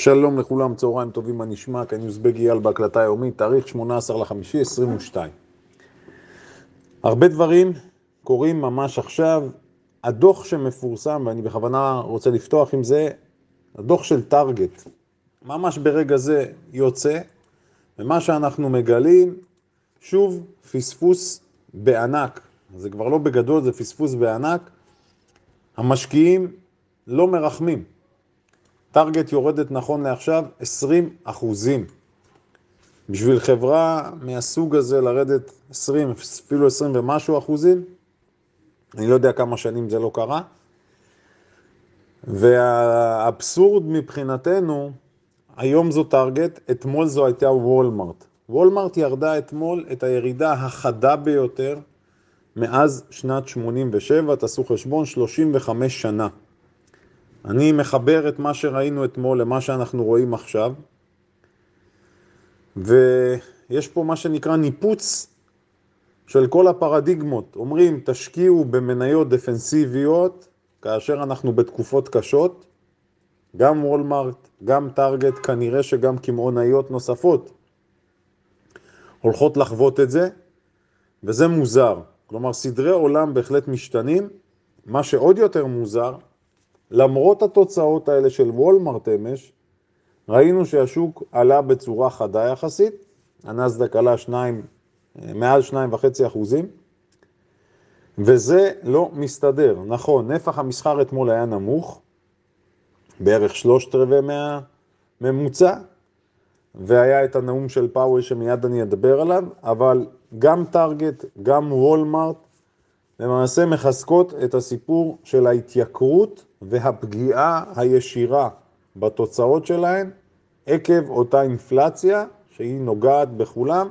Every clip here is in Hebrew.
שלום לכולם, צהריים טובים, מה נשמע? כאן יוזבג אייל בהקלטה היומית, תאריך 18 לחמישי 22. הרבה דברים קורים ממש עכשיו. הדוח שמפורסם, ואני בכוונה רוצה לפתוח עם זה, הדוח של טארגט, ממש ברגע זה יוצא, ומה שאנחנו מגלים, שוב, פספוס בענק. זה כבר לא בגדול, זה פספוס בענק. המשקיעים לא מרחמים. טארגט יורדת נכון לעכשיו 20 אחוזים. בשביל חברה מהסוג הזה לרדת 20, אפילו 20 ומשהו אחוזים, אני לא יודע כמה שנים זה לא קרה. והאבסורד מבחינתנו, היום זו טארגט, אתמול זו הייתה וולמרט. וולמרט ירדה אתמול את הירידה החדה ביותר מאז שנת 87, תעשו חשבון, 35 שנה. אני מחבר את מה שראינו אתמול למה שאנחנו רואים עכשיו, ויש פה מה שנקרא ניפוץ של כל הפרדיגמות. אומרים, תשקיעו במניות דפנסיביות כאשר אנחנו בתקופות קשות, גם וולמארט, גם טארגט, כנראה שגם קמעונאיות נוספות הולכות לחוות את זה, וזה מוזר. כלומר, סדרי עולם בהחלט משתנים. מה שעוד יותר מוזר, למרות התוצאות האלה של וולמרט אמש, ראינו שהשוק עלה בצורה חדה יחסית, הנסדק עלה שניים, מעל שניים וחצי אחוזים, וזה לא מסתדר. נכון, נפח המסחר אתמול היה נמוך, בערך שלושת רבעי מהממוצע, והיה את הנאום של פאוול שמיד אני אדבר עליו, אבל גם טארגט, גם וולמרט, למעשה מחזקות את הסיפור של ההתייקרות והפגיעה הישירה בתוצאות שלהן עקב אותה אינפלציה שהיא נוגעת בכולם,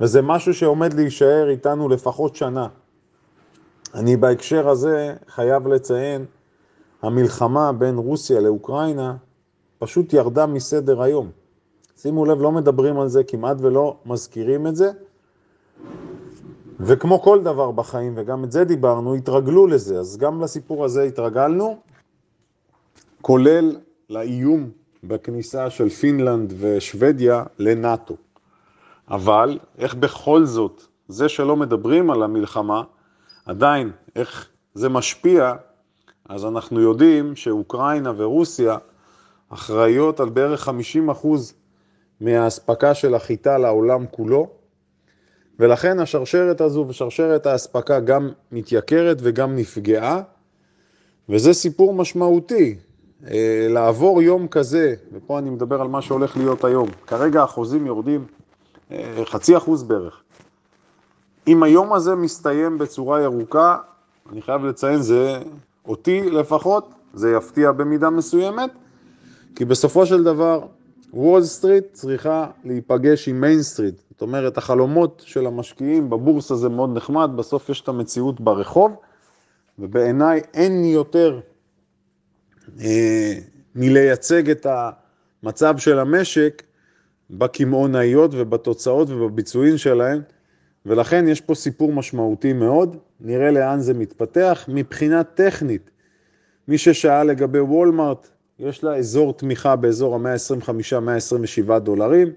וזה משהו שעומד להישאר איתנו לפחות שנה. אני בהקשר הזה חייב לציין, המלחמה בין רוסיה לאוקראינה פשוט ירדה מסדר היום. שימו לב, לא מדברים על זה כמעט ולא מזכירים את זה, וכמו כל דבר בחיים, וגם את זה דיברנו, התרגלו לזה, אז גם לסיפור הזה התרגלנו, כולל לאיום בכניסה של פינלנד ושוודיה לנאטו. אבל איך בכל זאת, זה שלא מדברים על המלחמה, עדיין איך זה משפיע, אז אנחנו יודעים שאוקראינה ורוסיה אחראיות על בערך 50% מהאספקה של החיטה לעולם כולו, ולכן השרשרת הזו ושרשרת האספקה גם מתייקרת וגם נפגעה, וזה סיפור משמעותי. אה, לעבור יום כזה, ופה אני מדבר על מה שהולך להיות היום, כרגע החוזים יורדים אה, חצי אחוז בערך. אם היום הזה מסתיים בצורה ירוקה, אני חייב לציין, זה אותי לפחות, זה יפתיע במידה מסוימת, כי בסופו של דבר וול סטריט צריכה להיפגש עם Main Street. זאת אומרת, החלומות של המשקיעים בבורסה זה מאוד נחמד, בסוף יש את המציאות ברחוב, ובעיניי אין יותר אה, מלייצג את המצב של המשק בקמעונאיות ובתוצאות ובביצועים שלהם, ולכן יש פה סיפור משמעותי מאוד, נראה לאן זה מתפתח. מבחינה טכנית, מי ששאל לגבי וולמארט, יש לה אזור תמיכה באזור ה-125-127 דולרים.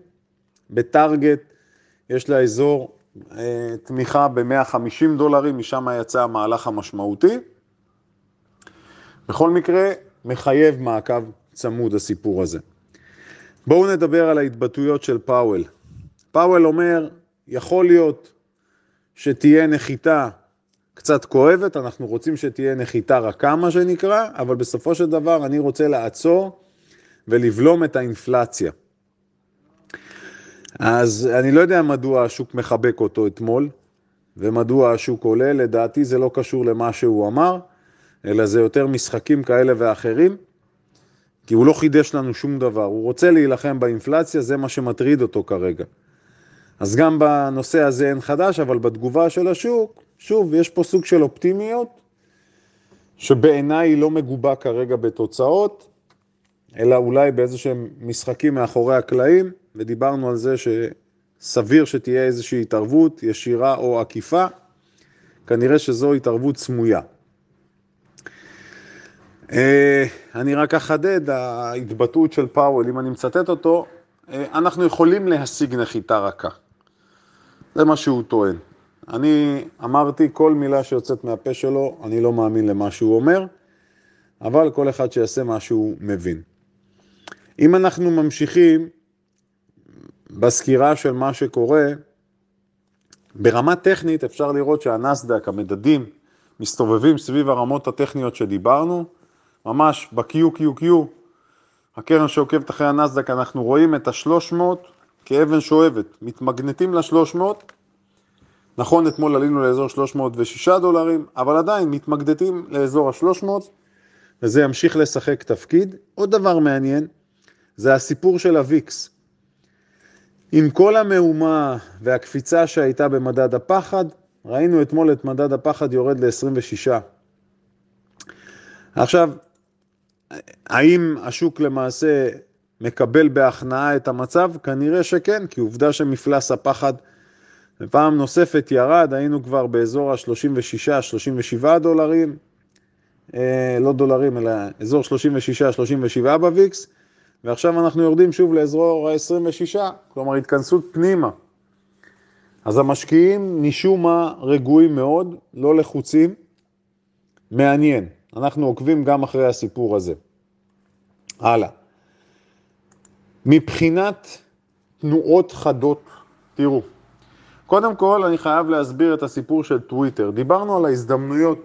בטארגט יש לה אזור אה, תמיכה ב-150 דולרים, משם יצא המהלך המשמעותי. בכל מקרה, מחייב מעקב צמוד הסיפור הזה. בואו נדבר על ההתבטאויות של פאוול. פאוול אומר, יכול להיות שתהיה נחיתה קצת כואבת, אנחנו רוצים שתהיה נחיתה רכה מה שנקרא, אבל בסופו של דבר אני רוצה לעצור ולבלום את האינפלציה. אז אני לא יודע מדוע השוק מחבק אותו אתמול, ומדוע השוק עולה, לדעתי זה לא קשור למה שהוא אמר, אלא זה יותר משחקים כאלה ואחרים, כי הוא לא חידש לנו שום דבר, הוא רוצה להילחם באינפלציה, זה מה שמטריד אותו כרגע. אז גם בנושא הזה אין חדש, אבל בתגובה של השוק, שוב, יש פה סוג של אופטימיות, שבעיניי לא מגובה כרגע בתוצאות, אלא אולי באיזה שהם משחקים מאחורי הקלעים, ודיברנו על זה שסביר שתהיה איזושהי התערבות ישירה או עקיפה, כנראה שזו התערבות סמויה. אה, אני רק אחדד, ההתבטאות של פאוול, אם אני מצטט אותו, אה, אנחנו יכולים להשיג נחיתה רכה. זה מה שהוא טוען. אני אמרתי, כל מילה שיוצאת מהפה שלו, אני לא מאמין למה שהוא אומר, אבל כל אחד שיעשה מה שהוא מבין. אם אנחנו ממשיכים בסקירה של מה שקורה, ברמה טכנית אפשר לראות שהנסדק, המדדים, מסתובבים סביב הרמות הטכניות שדיברנו, ממש ב-QQQ, הקרן שעוקבת אחרי הנסדק, אנחנו רואים את ה-300 כאבן שואבת, מתמגנטים ל-300, נכון, אתמול עלינו לאזור 306 דולרים, אבל עדיין מתמגנטים לאזור ה-300, וזה ימשיך לשחק תפקיד. עוד דבר מעניין, זה הסיפור של הוויקס. עם כל המהומה והקפיצה שהייתה במדד הפחד, ראינו אתמול את מדד הפחד יורד ל-26. עכשיו, האם השוק למעשה מקבל בהכנעה את המצב? כנראה שכן, כי עובדה שמפלס הפחד ופעם נוספת ירד, היינו כבר באזור ה-36-37 דולרים, אה, לא דולרים, אלא אזור 36-37 בוויקס, ועכשיו אנחנו יורדים שוב לאזור ה-26, כלומר התכנסות פנימה. אז המשקיעים משום מה רגועים מאוד, לא לחוצים, מעניין. אנחנו עוקבים גם אחרי הסיפור הזה. הלאה. מבחינת תנועות חדות, תראו, קודם כל אני חייב להסביר את הסיפור של טוויטר. דיברנו על ההזדמנויות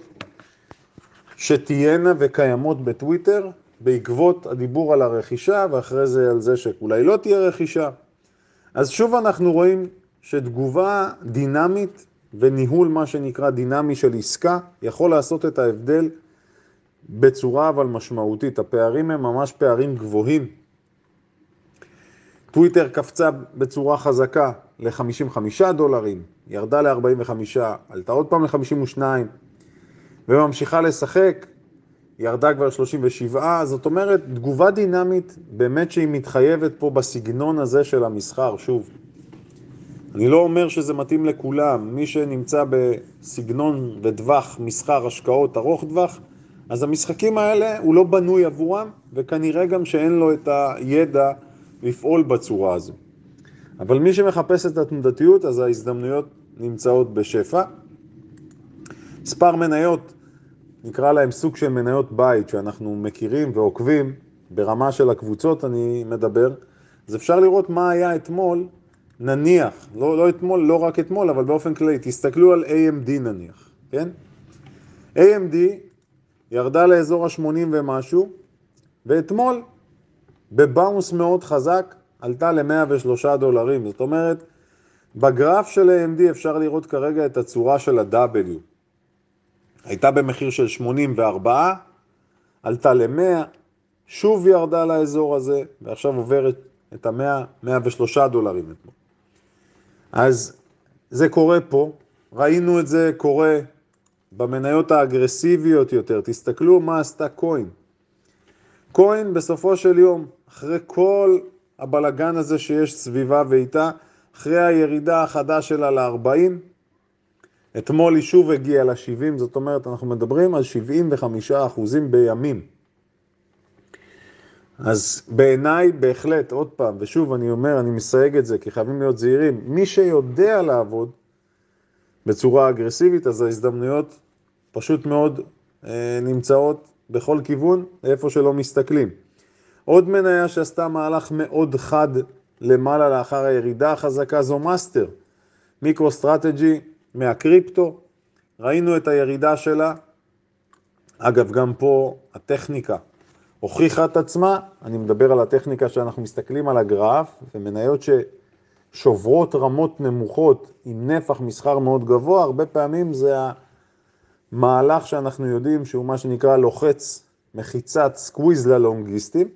שתהיינה וקיימות בטוויטר בעקבות הדיבור על הרכישה ואחרי זה על זה שאולי לא תהיה רכישה. אז שוב אנחנו רואים שתגובה דינמית וניהול מה שנקרא דינמי של עסקה יכול לעשות את ההבדל בצורה אבל משמעותית. הפערים הם ממש פערים גבוהים. טוויטר קפצה בצורה חזקה ל-55 דולרים, ירדה ל-45, עלתה עוד פעם ל-52 וממשיכה לשחק, ירדה כבר 37, זאת אומרת תגובה דינמית באמת שהיא מתחייבת פה בסגנון הזה של המסחר, שוב. אני לא אומר שזה מתאים לכולם, מי שנמצא בסגנון וטווח מסחר השקעות ארוך טווח, אז המשחקים האלה הוא לא בנוי עבורם, וכנראה גם שאין לו את הידע לפעול בצורה הזו. אבל מי שמחפש את התנודתיות, אז ההזדמנויות נמצאות בשפע. מספר מניות, נקרא להם סוג של מניות בית, שאנחנו מכירים ועוקבים, ברמה של הקבוצות אני מדבר, אז אפשר לראות מה היה אתמול, נניח, לא, לא אתמול, לא רק אתמול, אבל באופן כללי, תסתכלו על AMD נניח, כן? AMD ירדה לאזור ה-80 ומשהו, ואתמול, בבאונס מאוד חזק, עלתה ל-103 דולרים. זאת אומרת, בגרף של AMD אפשר לראות כרגע את הצורה של ה-W. הייתה במחיר של 84, עלתה ל-100, שוב ירדה לאזור הזה, ועכשיו עוברת את ה-100, 103 דולרים אתמול. אז זה קורה פה, ראינו את זה קורה במניות האגרסיביות יותר, תסתכלו מה עשתה קוין. קוין בסופו של יום, אחרי כל הבלגן הזה שיש סביבה ואיתה, אחרי הירידה החדה שלה ל-40, אתמול היא שוב הגיעה ל-70, זאת אומרת, אנחנו מדברים על 75 אחוזים בימים. אז בעיניי בהחלט, עוד פעם, ושוב אני אומר, אני מסייג את זה, כי חייבים להיות זהירים, מי שיודע לעבוד בצורה אגרסיבית, אז ההזדמנויות פשוט מאוד אה, נמצאות בכל כיוון, איפה שלא מסתכלים. עוד מניה שעשתה מהלך מאוד חד למעלה לאחר הירידה החזקה זו מאסטר, מיקרו סטרטג'י מהקריפטו, ראינו את הירידה שלה, אגב גם פה הטכניקה הוכיחה את עצמה, אני מדבר על הטכניקה שאנחנו מסתכלים על הגרף, ומניות ששוברות רמות נמוכות עם נפח מסחר מאוד גבוה, הרבה פעמים זה המהלך שאנחנו יודעים שהוא מה שנקרא לוחץ מחיצת squeeze ללונגיסטים,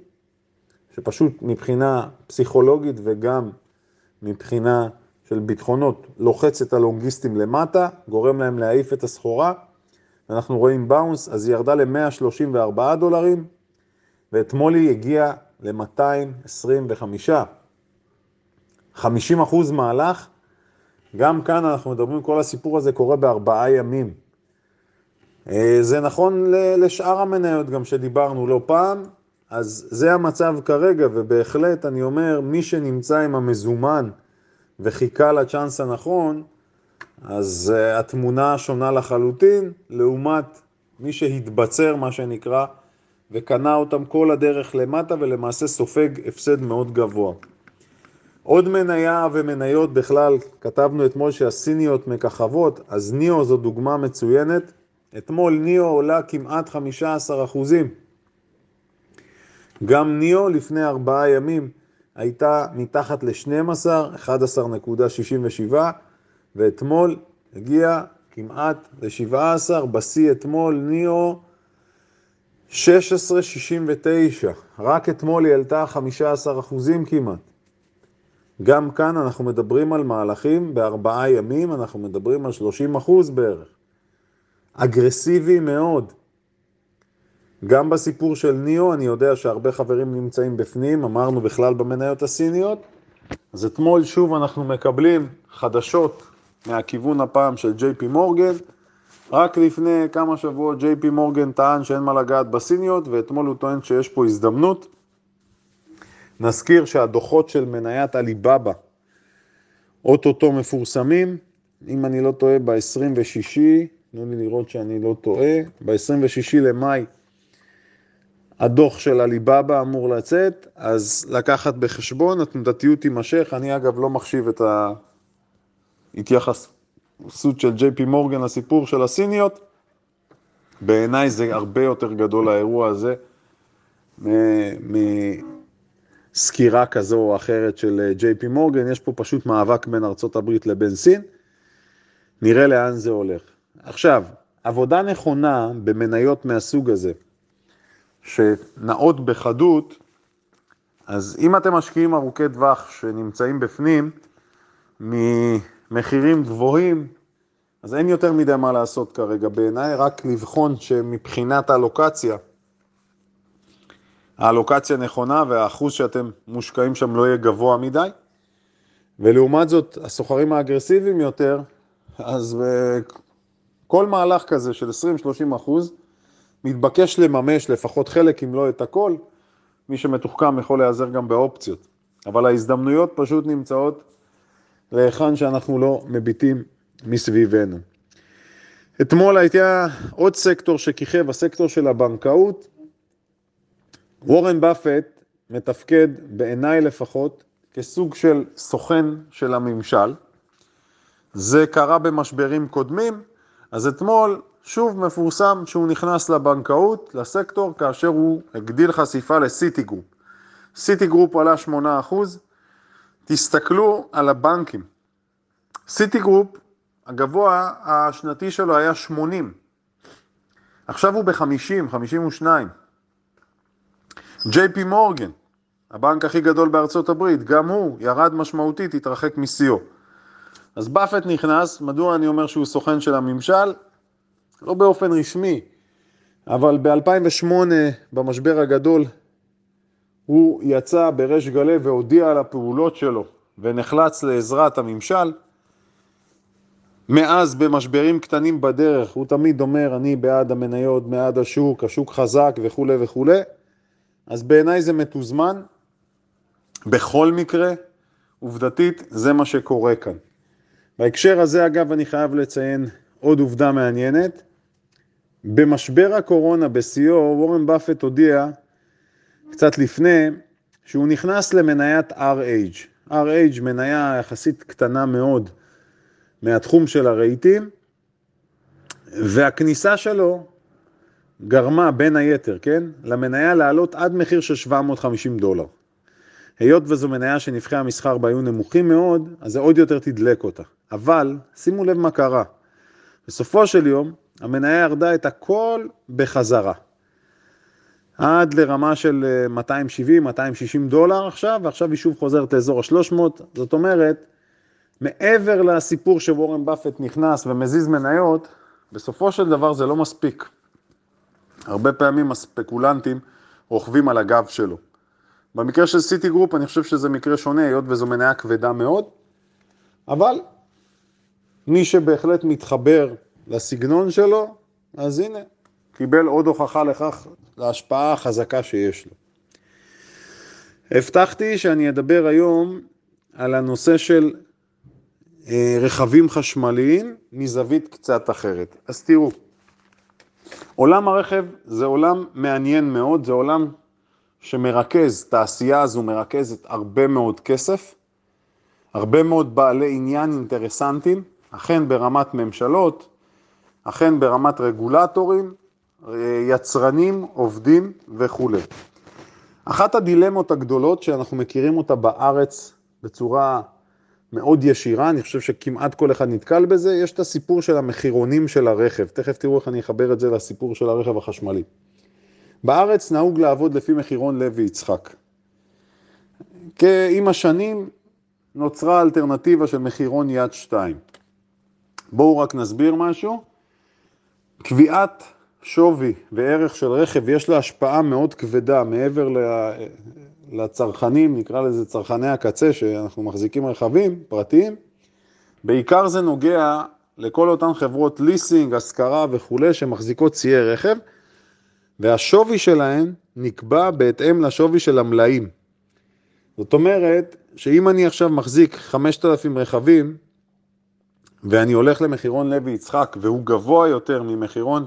שפשוט מבחינה פסיכולוגית וגם מבחינה של ביטחונות לוחץ את הלונגיסטים למטה, גורם להם להעיף את הסחורה, ואנחנו רואים bounce, אז היא ירדה ל-134 דולרים, ואתמול היא הגיעה ל-225. 50 אחוז מהלך, גם כאן אנחנו מדברים, כל הסיפור הזה קורה בארבעה ימים. אה, זה נכון לשאר המניות גם שדיברנו לא פעם, אז זה המצב כרגע, ובהחלט אני אומר, מי שנמצא עם המזומן וחיכה לצ'אנס הנכון, אז uh, התמונה שונה לחלוטין, לעומת מי שהתבצר, מה שנקרא, וקנה אותם כל הדרך למטה ולמעשה סופג הפסד מאוד גבוה. עוד מניה ומניות בכלל, כתבנו אתמול שהסיניות מככבות, אז ניאו זו דוגמה מצוינת. אתמול ניאו עולה כמעט 15 אחוזים. גם ניאו לפני ארבעה ימים הייתה מתחת ל-12, 11.67, ואתמול הגיע כמעט ל-17, בשיא אתמול ניאו 16.69, רק אתמול היא עלתה 15 אחוזים כמעט. גם כאן אנחנו מדברים על מהלכים בארבעה ימים, אנחנו מדברים על 30 אחוז בערך. אגרסיבי מאוד. גם בסיפור של ניאו, אני יודע שהרבה חברים נמצאים בפנים, אמרנו בכלל במניות הסיניות, אז אתמול שוב אנחנו מקבלים חדשות מהכיוון הפעם של ג'יי פי מורגן. רק לפני כמה שבועות ג'יי פי מורגן טען שאין מה לגעת בסיניות, ואתמול הוא טוען שיש פה הזדמנות. נזכיר שהדוחות של מניית עליבאבא אוטוטו מפורסמים, אם אני לא טועה ב-26, תנו לי לראות שאני לא טועה, ב-26 למאי הדוח של עליבאבא אמור לצאת, אז לקחת בחשבון, התנודתיות תימשך, אני אגב לא מחשיב את ההתייחסות של ג'יי פי מורגן לסיפור של הסיניות, בעיניי זה הרבה יותר גדול האירוע הזה מסקירה כזו או אחרת של ג'יי פי מורגן, יש פה פשוט מאבק בין ארצות הברית לבין סין, נראה לאן זה הולך. עכשיו, עבודה נכונה במניות מהסוג הזה, שנעות בחדות, אז אם אתם משקיעים ארוכי טווח שנמצאים בפנים ממחירים גבוהים, אז אין יותר מדי מה לעשות כרגע בעיניי, רק לבחון שמבחינת האלוקציה, האלוקציה נכונה והאחוז שאתם מושקעים שם לא יהיה גבוה מדי. ולעומת זאת, הסוחרים האגרסיביים יותר, אז כל מהלך כזה של 20-30 אחוז, מתבקש לממש לפחות חלק, אם לא את הכל, מי שמתוחכם יכול להיעזר גם באופציות. אבל ההזדמנויות פשוט נמצאות להיכן שאנחנו לא מביטים מסביבנו. אתמול הייתה עוד סקטור שכיכב, הסקטור של הבנקאות. וורן באפט מתפקד, בעיניי לפחות, כסוג של סוכן של הממשל. זה קרה במשברים קודמים, אז אתמול שוב מפורסם שהוא נכנס לבנקאות, לסקטור, כאשר הוא הגדיל חשיפה לסיטי גרופ. סיטי גרופ עלה 8%, תסתכלו על הבנקים. סיטי גרופ, הגבוה השנתי שלו היה 80, עכשיו הוא ב-50, 52. ג'יי פי מורגן, הבנק הכי גדול בארצות הברית, גם הוא ירד משמעותית, התרחק משיאו. אז באפט נכנס, מדוע אני אומר שהוא סוכן של הממשל? לא באופן רשמי, אבל ב-2008, במשבר הגדול, הוא יצא בריש גלי והודיע על הפעולות שלו ונחלץ לעזרת הממשל. מאז במשברים קטנים בדרך, הוא תמיד אומר, אני בעד המניות, בעד השוק, השוק חזק וכולי וכולי. אז בעיניי זה מתוזמן. בכל מקרה, עובדתית, זה מה שקורה כאן. בהקשר הזה, אגב, אני חייב לציין עוד עובדה מעניינת. במשבר הקורונה בשיאו, וורן באפט הודיע קצת לפני שהוא נכנס למניית RH. RH מניה יחסית קטנה מאוד מהתחום של הרהיטים, והכניסה שלו גרמה בין היתר, כן, למניה לעלות עד מחיר של 750 דולר. היות וזו מניה שנבחי המסחר בה היו נמוכים מאוד, אז זה עוד יותר תדלק אותה. אבל שימו לב מה קרה. בסופו של יום, המניה ירדה את הכל בחזרה. עד לרמה של 270-260 אה, דולר עכשיו, ועכשיו היא שוב חוזרת לאזור ה-300. זאת אומרת, מעבר לסיפור שוורן באפט נכנס ומזיז מניות, בסופו של דבר זה לא מספיק. הרבה פעמים הספקולנטים רוכבים על הגב שלו. במקרה של סיטי גרופ אני חושב שזה מקרה שונה, היות וזו מניה כבדה מאוד, אבל מי שבהחלט מתחבר לסגנון שלו, אז הנה, קיבל עוד הוכחה לכך, להשפעה החזקה שיש לו. הבטחתי שאני אדבר היום על הנושא של אה, רכבים חשמליים מזווית קצת אחרת. אז תראו, עולם הרכב זה עולם מעניין מאוד, זה עולם שמרכז, תעשייה הזו מרכזת הרבה מאוד כסף, הרבה מאוד בעלי עניין אינטרסנטים, אכן ברמת ממשלות, אכן ברמת רגולטורים, יצרנים, עובדים וכולי. אחת הדילמות הגדולות שאנחנו מכירים אותה בארץ בצורה מאוד ישירה, אני חושב שכמעט כל אחד נתקל בזה, יש את הסיפור של המחירונים של הרכב. תכף תראו איך אני אחבר את זה לסיפור של הרכב החשמלי. בארץ נהוג לעבוד לפי מחירון לוי יצחק. עם השנים נוצרה אלטרנטיבה של מחירון יד שתיים. בואו רק נסביר משהו. קביעת שווי וערך של רכב יש לה השפעה מאוד כבדה מעבר לצרכנים, נקרא לזה צרכני הקצה, שאנחנו מחזיקים רכבים פרטיים. בעיקר זה נוגע לכל אותן חברות ליסינג, השכרה וכולי, שמחזיקות ציי רכב, והשווי שלהן נקבע בהתאם לשווי של המלאים. זאת אומרת, שאם אני עכשיו מחזיק 5,000 רכבים, ואני הולך למחירון לוי יצחק, והוא גבוה יותר ממחירון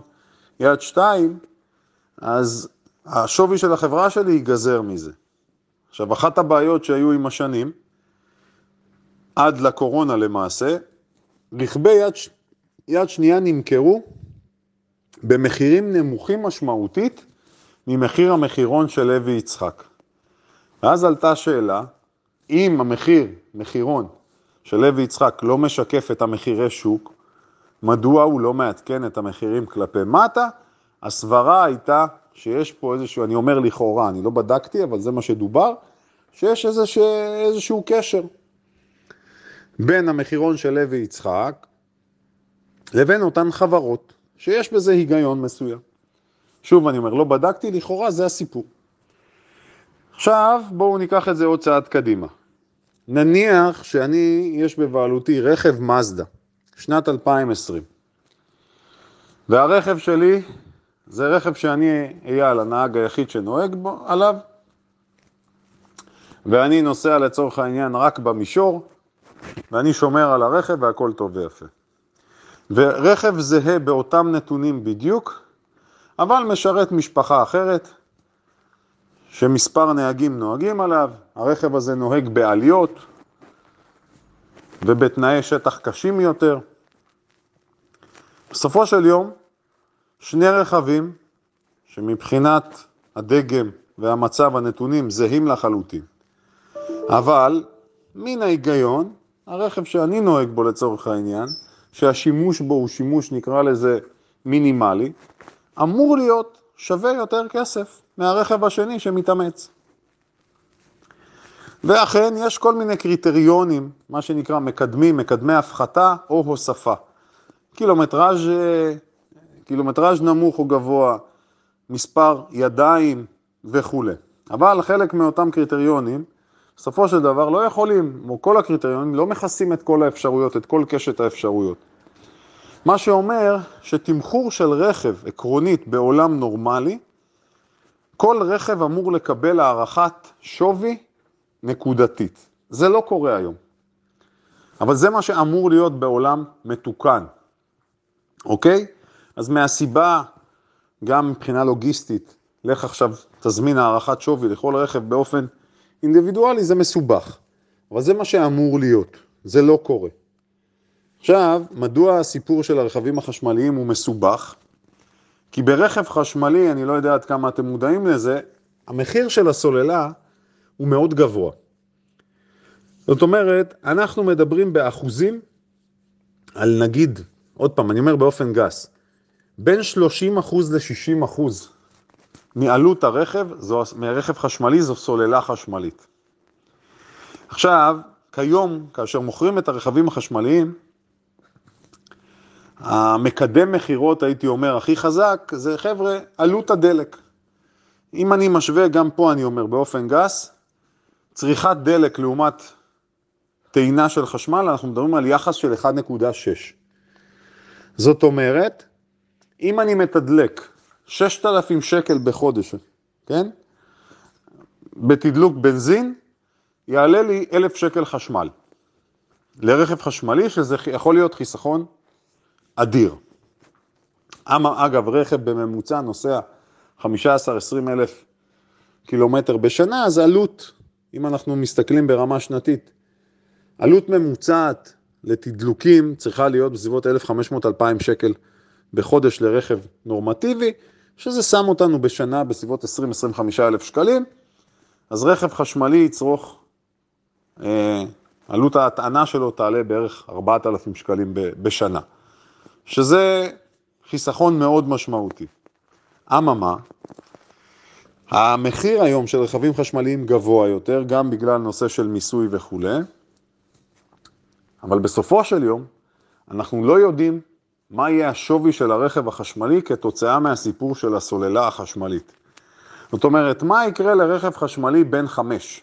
יד שתיים, אז השווי של החברה שלי ייגזר מזה. עכשיו, אחת הבעיות שהיו עם השנים, עד לקורונה למעשה, רכבי יד, יד שנייה נמכרו במחירים נמוכים משמעותית ממחיר המחירון של לוי יצחק. ואז עלתה שאלה, אם המחיר, מחירון של לוי יצחק לא משקף את המחירי שוק, מדוע הוא לא מעדכן את המחירים כלפי מטה? הסברה הייתה שיש פה איזשהו, אני אומר לכאורה, אני לא בדקתי, אבל זה מה שדובר, שיש איזשהו, איזשהו קשר בין המחירון של לוי יצחק לבין אותן חברות, שיש בזה היגיון מסוים. שוב, אני אומר, לא בדקתי, לכאורה זה הסיפור. עכשיו, בואו ניקח את זה עוד צעד קדימה. נניח שאני, יש בבעלותי רכב מזדה, שנת 2020, והרכב שלי זה רכב שאני אייל, הנהג היחיד שנוהג בו, עליו, ואני נוסע לצורך העניין רק במישור, ואני שומר על הרכב והכל טוב ויפה. ורכב זהה באותם נתונים בדיוק, אבל משרת משפחה אחרת, שמספר נהגים נוהגים עליו, הרכב הזה נוהג בעליות ובתנאי שטח קשים יותר. בסופו של יום, שני רכבים שמבחינת הדגם והמצב הנתונים זהים לחלוטין. אבל מן ההיגיון, הרכב שאני נוהג בו לצורך העניין, שהשימוש בו הוא שימוש נקרא לזה מינימלי, אמור להיות שווה יותר כסף מהרכב השני שמתאמץ. ואכן יש כל מיני קריטריונים, מה שנקרא מקדמים, מקדמי הפחתה או הוספה. קילומטראז', קילומטראז' נמוך או גבוה, מספר ידיים וכולי. אבל חלק מאותם קריטריונים, בסופו של דבר לא יכולים, או כל הקריטריונים לא מכסים את כל האפשרויות, את כל קשת האפשרויות. מה שאומר שתמחור של רכב עקרונית בעולם נורמלי, כל רכב אמור לקבל הערכת שווי נקודתית. זה לא קורה היום. אבל זה מה שאמור להיות בעולם מתוקן, אוקיי? אז מהסיבה, גם מבחינה לוגיסטית, לך עכשיו תזמין הערכת שווי לכל רכב באופן אינדיבידואלי, זה מסובך. אבל זה מה שאמור להיות, זה לא קורה. עכשיו, מדוע הסיפור של הרכבים החשמליים הוא מסובך? כי ברכב חשמלי, אני לא יודע עד כמה אתם מודעים לזה, המחיר של הסוללה הוא מאוד גבוה. זאת אומרת, אנחנו מדברים באחוזים על נגיד, עוד פעם, אני אומר באופן גס, בין 30 ל-60 מעלות הרכב, זו, מרכב חשמלי זו סוללה חשמלית. עכשיו, כיום, כאשר מוכרים את הרכבים החשמליים, המקדם מכירות, הייתי אומר, הכי חזק, זה חבר'ה, עלות הדלק. אם אני משווה, גם פה אני אומר באופן גס, צריכת דלק לעומת טעינה של חשמל, אנחנו מדברים על יחס של 1.6. זאת אומרת, אם אני מתדלק 6,000 שקל בחודש, כן? בתדלוק בנזין, יעלה לי 1,000 שקל חשמל. לרכב חשמלי, שזה יכול להיות חיסכון אדיר. אגב, רכב בממוצע נוסע 15-20 אלף קילומטר בשנה, אז עלות, אם אנחנו מסתכלים ברמה שנתית, עלות ממוצעת לתדלוקים צריכה להיות בסביבות 1,500-2,000 שקל בחודש לרכב נורמטיבי, שזה שם אותנו בשנה בסביבות 20-25 אלף שקלים, אז רכב חשמלי יצרוך, אה, עלות ההטענה שלו תעלה בערך 4,000 שקלים בשנה, שזה חיסכון מאוד משמעותי. אממה, המחיר היום של רכבים חשמליים גבוה יותר, גם בגלל נושא של מיסוי וכולי, אבל בסופו של יום אנחנו לא יודעים מה יהיה השווי של הרכב החשמלי כתוצאה מהסיפור של הסוללה החשמלית. זאת אומרת, מה יקרה לרכב חשמלי בן חמש?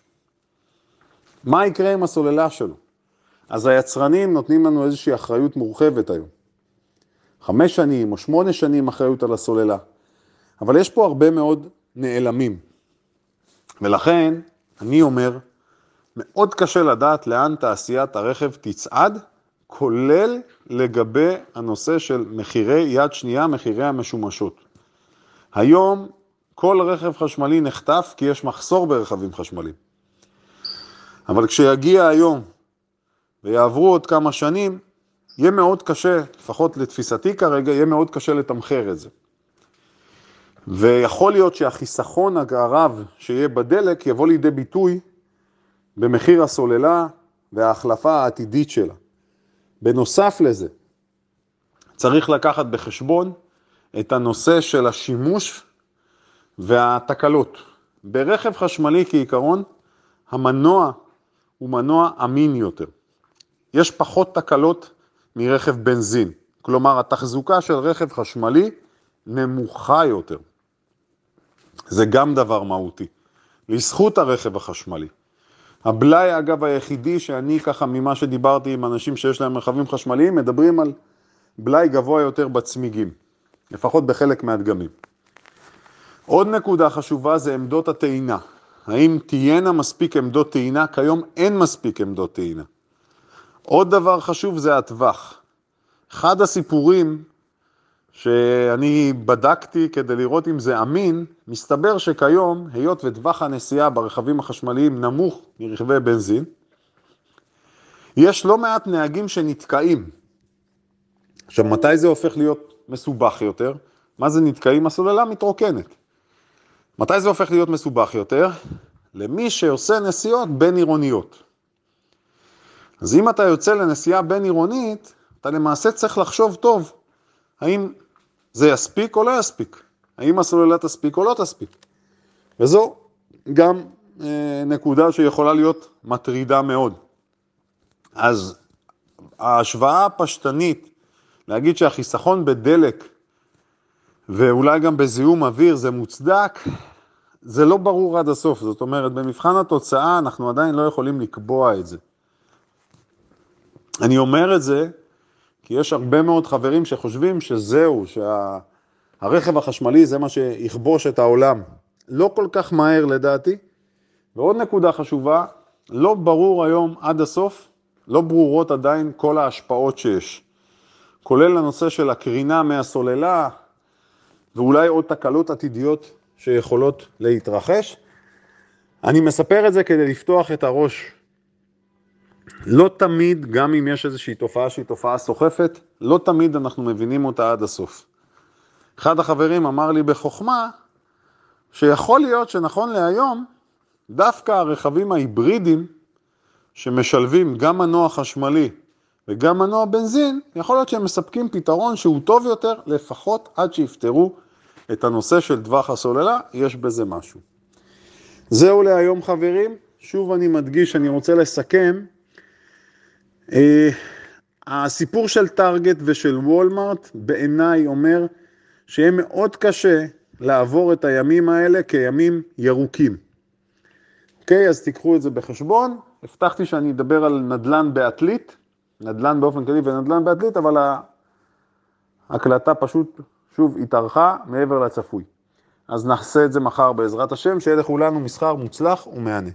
מה יקרה עם הסוללה שלו? אז היצרנים נותנים לנו איזושהי אחריות מורחבת היום. חמש שנים או שמונה שנים אחריות על הסוללה. אבל יש פה הרבה מאוד נעלמים. ולכן, אני אומר, מאוד קשה לדעת לאן תעשיית הרכב תצעד, כולל לגבי הנושא של מחירי יד שנייה, מחירי המשומשות. היום כל רכב חשמלי נחטף כי יש מחסור ברכבים חשמליים. אבל כשיגיע היום ויעברו עוד כמה שנים, יהיה מאוד קשה, לפחות לתפיסתי כרגע, יהיה מאוד קשה לתמחר את זה. ויכול להיות שהחיסכון הרב שיהיה בדלק יבוא לידי ביטוי במחיר הסוללה וההחלפה העתידית שלה. בנוסף לזה, צריך לקחת בחשבון את הנושא של השימוש והתקלות. ברכב חשמלי כעיקרון, המנוע הוא מנוע אמין יותר. יש פחות תקלות מרכב בנזין, כלומר התחזוקה של רכב חשמלי נמוכה יותר. זה גם דבר מהותי, לזכות הרכב החשמלי. הבלאי, אגב, היחידי שאני ככה, ממה שדיברתי עם אנשים שיש להם רכבים חשמליים, מדברים על בלאי גבוה יותר בצמיגים, לפחות בחלק מהדגמים. עוד נקודה חשובה זה עמדות הטעינה. האם תהיינה מספיק עמדות טעינה? כיום אין מספיק עמדות טעינה. עוד דבר חשוב זה הטווח. אחד הסיפורים שאני בדקתי כדי לראות אם זה אמין, מסתבר שכיום, היות וטווח הנסיעה ברכבים החשמליים נמוך מרכבי בנזין, יש לא מעט נהגים שנתקעים. עכשיו, מתי זה הופך להיות מסובך יותר? מה זה נתקעים? הסוללה מתרוקנת. מתי זה הופך להיות מסובך יותר? למי שעושה נסיעות בין עירוניות. אז אם אתה יוצא לנסיעה בין עירונית, אתה למעשה צריך לחשוב טוב, האם זה יספיק או לא יספיק? האם הסוללה תספיק או לא תספיק? וזו גם אה, נקודה שיכולה להיות מטרידה מאוד. אז ההשוואה הפשטנית, להגיד שהחיסכון בדלק ואולי גם בזיהום אוויר זה מוצדק, זה לא ברור עד הסוף. זאת אומרת, במבחן התוצאה אנחנו עדיין לא יכולים לקבוע את זה. אני אומר את זה כי יש הרבה מאוד חברים שחושבים שזהו, שהרכב שה... החשמלי זה מה שיכבוש את העולם. לא כל כך מהר לדעתי. ועוד נקודה חשובה, לא ברור היום עד הסוף, לא ברורות עדיין כל ההשפעות שיש. כולל הנושא של הקרינה מהסוללה, ואולי עוד תקלות עתידיות שיכולות להתרחש. אני מספר את זה כדי לפתוח את הראש לא תמיד, גם אם יש איזושהי תופעה שהיא תופעה סוחפת, לא תמיד אנחנו מבינים אותה עד הסוף. אחד החברים אמר לי בחוכמה, שיכול להיות שנכון להיום, דווקא הרכבים ההיברידיים, שמשלבים גם מנוע חשמלי וגם מנוע בנזין, יכול להיות שהם מספקים פתרון שהוא טוב יותר, לפחות עד שיפתרו את הנושא של טווח הסוללה, יש בזה משהו. זהו להיום חברים, שוב אני מדגיש, אני רוצה לסכם הסיפור של טארגט ושל וולמארט בעיניי אומר שיהיה מאוד קשה לעבור את הימים האלה כימים ירוקים. אוקיי, אז תיקחו את זה בחשבון. הבטחתי שאני אדבר על נדל"ן בעתלית, נדל"ן באופן כללי ונדל"ן בעתלית, אבל ההקלטה פשוט שוב, התארכה מעבר לצפוי. אז נעשה את זה מחר בעזרת השם, שיהיה לכולנו מסחר מוצלח ומהנה.